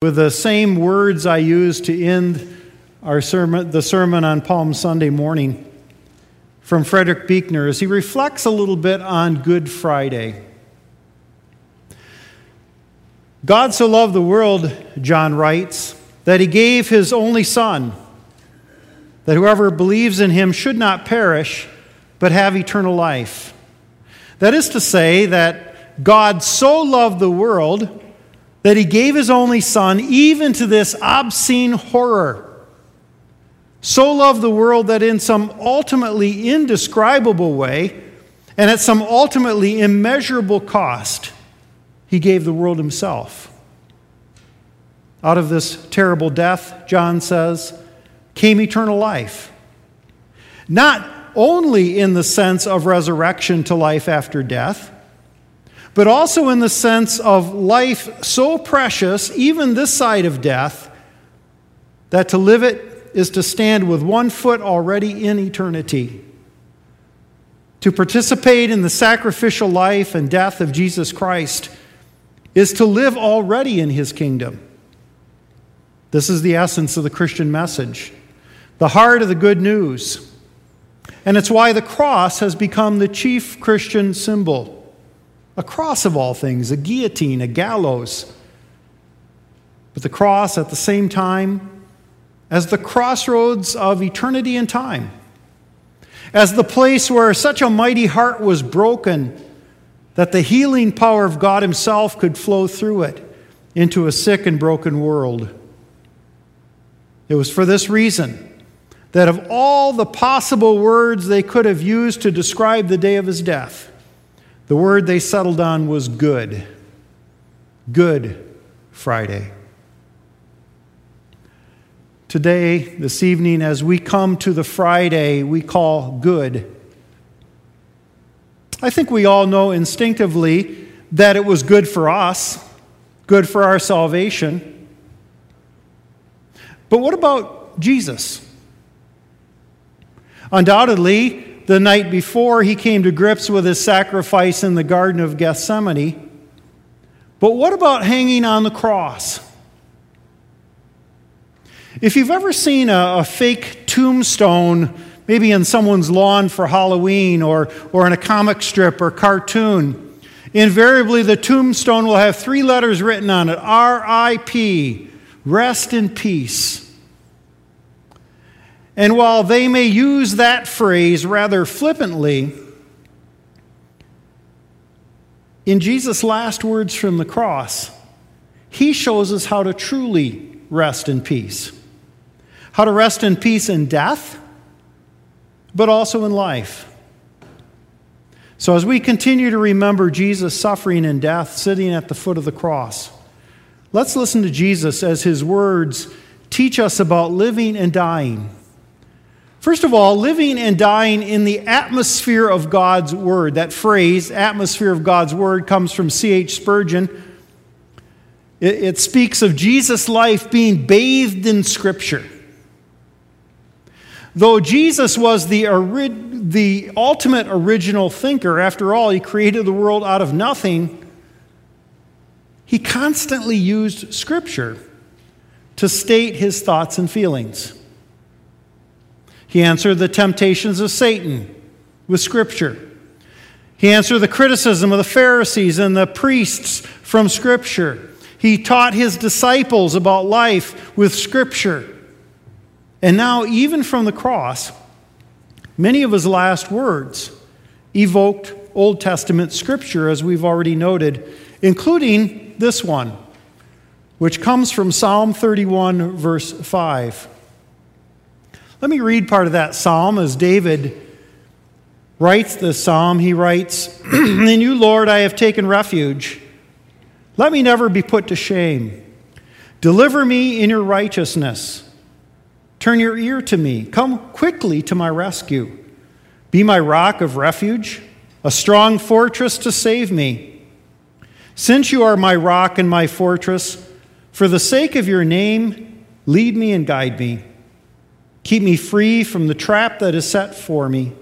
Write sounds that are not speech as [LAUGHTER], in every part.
with the same words I used to end our sermon, the sermon on Palm Sunday morning from Frederick Buechner as he reflects a little bit on Good Friday. God so loved the world, John writes, that he gave his only Son, that whoever believes in him should not perish, but have eternal life. That is to say, that God so loved the world that he gave his only Son even to this obscene horror. So loved the world that in some ultimately indescribable way and at some ultimately immeasurable cost, he gave the world himself. Out of this terrible death, John says, came eternal life. Not only in the sense of resurrection to life after death, but also in the sense of life so precious, even this side of death, that to live it is to stand with one foot already in eternity. To participate in the sacrificial life and death of Jesus Christ is to live already in his kingdom. This is the essence of the Christian message, the heart of the good news. And it's why the cross has become the chief Christian symbol a cross of all things, a guillotine, a gallows. But the cross at the same time as the crossroads of eternity and time, as the place where such a mighty heart was broken that the healing power of God Himself could flow through it into a sick and broken world. It was for this reason that of all the possible words they could have used to describe the day of His death, the word they settled on was good. Good Friday. Today, this evening, as we come to the Friday we call good, I think we all know instinctively that it was good for us, good for our salvation. But what about Jesus? Undoubtedly, the night before he came to grips with his sacrifice in the Garden of Gethsemane. But what about hanging on the cross? If you've ever seen a, a, fake tombstone, maybe in someone's lawn for Halloween or, or in a comic strip or cartoon, invariably the tombstone will have three letters written on it R.I.P., rest in peace. And while they may use that phrase rather flippantly, in Jesus' last words from the cross, he shows us how to truly rest in peace. How to rest in peace in death, but also in life. So, as we continue to remember Jesus' suffering and death sitting at the foot of the cross, let's listen to Jesus as his words teach us about living and dying First of all, living and dying in the atmosphere of God's Word. That phrase, atmosphere of God's Word, comes from C.H. Spurgeon. It, it speaks of Jesus' life being bathed in Scripture. Though Jesus was the, the ultimate original thinker, after all, he created the world out of nothing, he constantly used Scripture to state his thoughts and feelings. He answered the temptations of Satan with Scripture. He answered the criticism of the Pharisees and the priests from Scripture. He taught his disciples about life with Scripture. And now, even from the cross, many of his last words evoked Old Testament Scripture, as we've already noted, including this one, which comes from Psalm 31, verse 5. Let me read part of that psalm as David writes the psalm. He writes, [CLEARS THROAT] In you, Lord, I have taken refuge. Let me never be put to shame. Deliver me in your righteousness. Turn your ear to me. Come quickly to my rescue. Be my rock of refuge, a strong fortress to save me. Since you are my rock and my fortress, for the sake of your name, lead me and guide me. Keep me free from the trap that is set for me,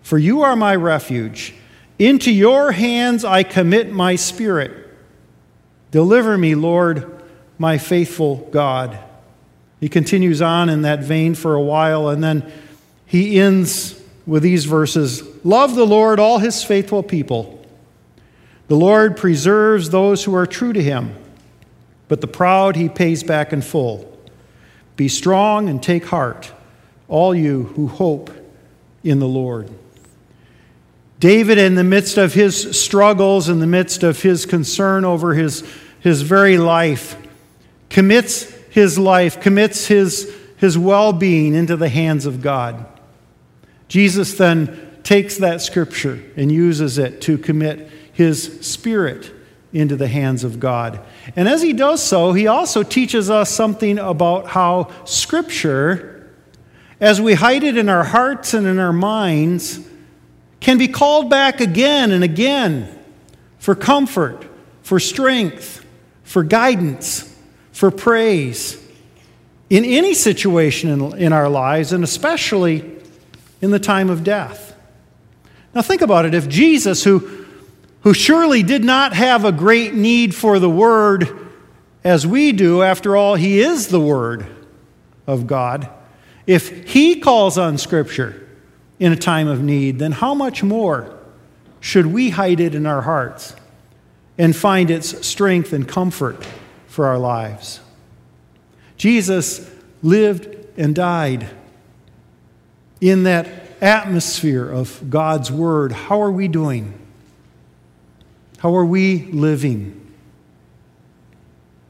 for you are my refuge. Into your hands I commit my spirit. Deliver me, Lord, my faithful God. He continues on in that vein for a while, and then he ends with these verses Love the Lord, all his faithful people. The Lord preserves those who are true to him, but the proud he pays back in full. Be strong and take heart, all you who hope in the Lord. David, in the midst of his struggles, in the midst of his concern over his, his very life, commits his life, commits his, his well being into the hands of God. Jesus then takes that scripture and uses it to commit his spirit into the hands of God. And as he does so, he also teaches us something about how scripture, as we hide it in our hearts and in our minds, can be called back again and again for comfort, for strength, for guidance, for praise in any situation in, in our lives, and especially in the time of death. Now, think about it. If Jesus, who, who surely did not have a great need for the Word as we do, after all, He is the Word of God, if He calls on Scripture in a time of need, then how much more should we hide it in our hearts and find its strength and comfort for our lives? Jesus lived and died in that atmosphere of God's Word. How are we doing? How are we living?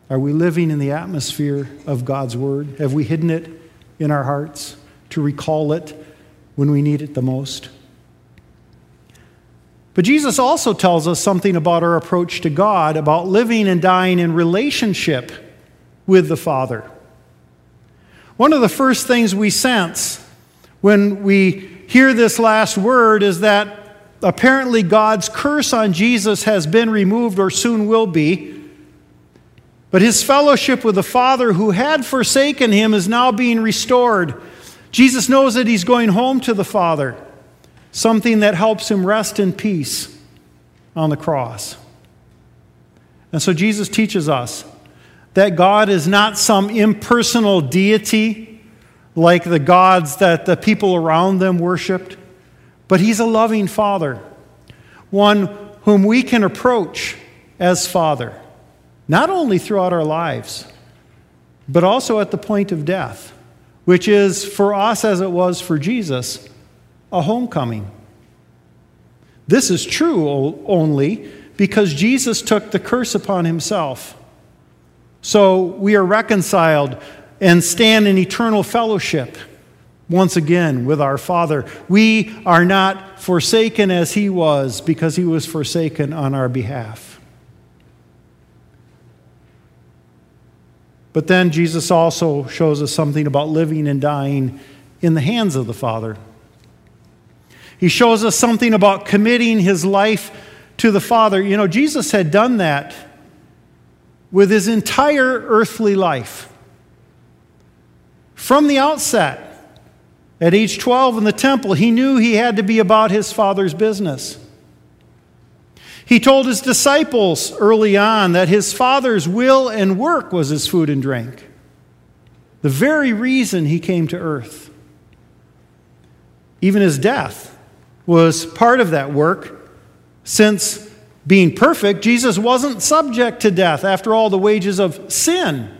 Are we living in the atmosphere of God's Word? Have we hidden it in our hearts to recall it when we need it the most? But Jesus also tells us something about our approach to God, about living and dying in relationship with the Father. One of the first things we sense when we hear this last word is that apparently God's curse on Jesus has been removed or soon will be. But his fellowship with the Father who had forsaken him is now being restored. Jesus knows that he's going home to the Father, something that helps him rest in peace on the cross. And so Jesus teaches us that God is not some impersonal deity like the gods that the people around them worshiped, but He's a loving Father, one whom we can approach as Father, not only throughout our lives, but also at the point of death, which is for us, as it was for Jesus, a homecoming. This is true only because Jesus took the curse upon himself. So we are reconciled and stand in eternal fellowship once again with our Father. We are not forsaken as He was because He was forsaken on our behalf. But then Jesus also shows us something about living and dying in the hands of the Father. He shows us something about committing his life to the Father. You know, Jesus had done that with his entire earthly life. From the outset, at age 12 in the temple, he knew he had to be about his father's business. He told his disciples early on that his father's will and work was his food and drink, the very reason he came to earth. Even his death was part of that work, since being perfect, Jesus wasn't subject to death. After all, the wages of sin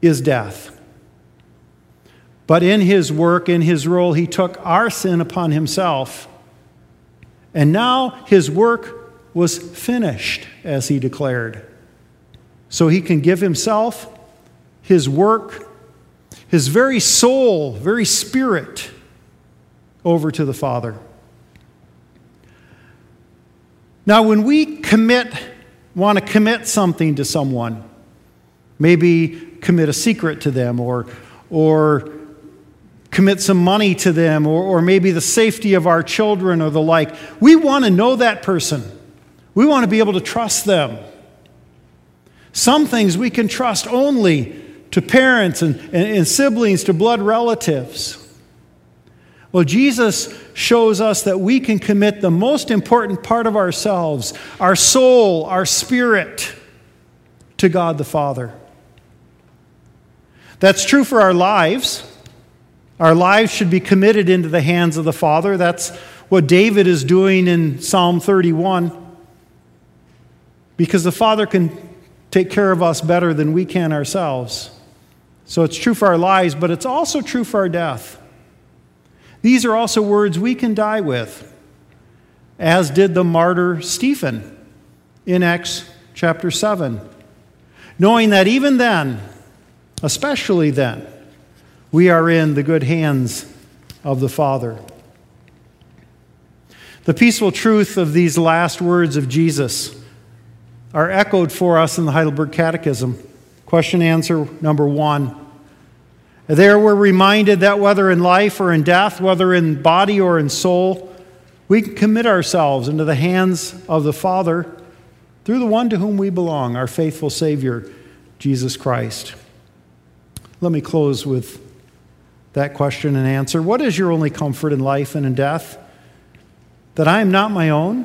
is death. But in his work, in his role, he took our sin upon himself. And now his work was finished, as he declared. So he can give himself, his work, his very soul, very spirit over to the Father. Now, when we commit, want to commit something to someone, maybe commit a secret to them or, or commit some money to them or, or maybe the safety of our children or the like. We want to know that person. We want to be able to trust them. Some things we can trust only to parents and, and, and siblings, to blood relatives. Well, Jesus shows us that we can commit the most important part of ourselves, our soul, our spirit, to God the Father. That's true for our lives. Our lives should be committed into the hands of the Father. That's what David is doing in Psalm 31. Because the Father can take care of us better than we can ourselves. So it's true for our lives, but it's also true for our death. These are also words we can die with, as did the martyr Stephen in Acts chapter 7. Knowing that even then, especially then, we are in the good hands of the Father. The peaceful truth of these last words of Jesus are echoed for us in the Heidelberg Catechism. Question answer number one. There we're reminded that whether in life or in death, whether in body or in soul, we can commit ourselves into the hands of the Father through the one to whom we belong, our faithful Savior, Jesus Christ. Let me close with that question and answer. What is your only comfort in life and in death? That I am not my own,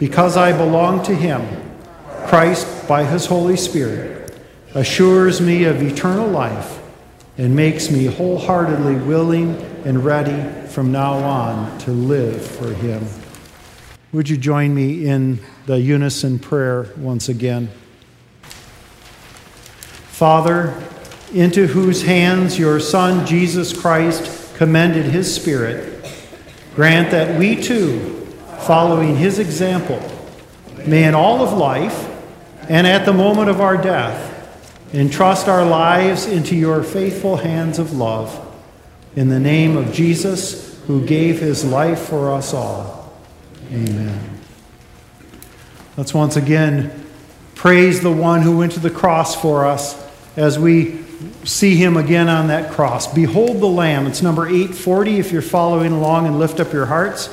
Because I belong to Him, Christ, by His Holy Spirit, assures me of eternal life and makes me wholeheartedly willing and ready from now on to live for Him. Would you join me in the unison prayer once again? Father, into whose hands your Son, Jesus Christ, commended his Spirit, grant that we too, following his example, may in all of life and at the moment of our death, entrust our lives into your faithful hands of love. In the name of Jesus, who gave his life for us all. Amen. Let's once again praise the one who went to the cross for us as we see him again on that cross. Behold the Lamb. It's number 840 if you're following along and lift up your hearts.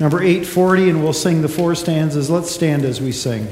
Number 840, and we'll sing the four stanzas. Let's stand as we sing.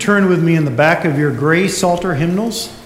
Turn with me in the back of your gray Psalter hymnals?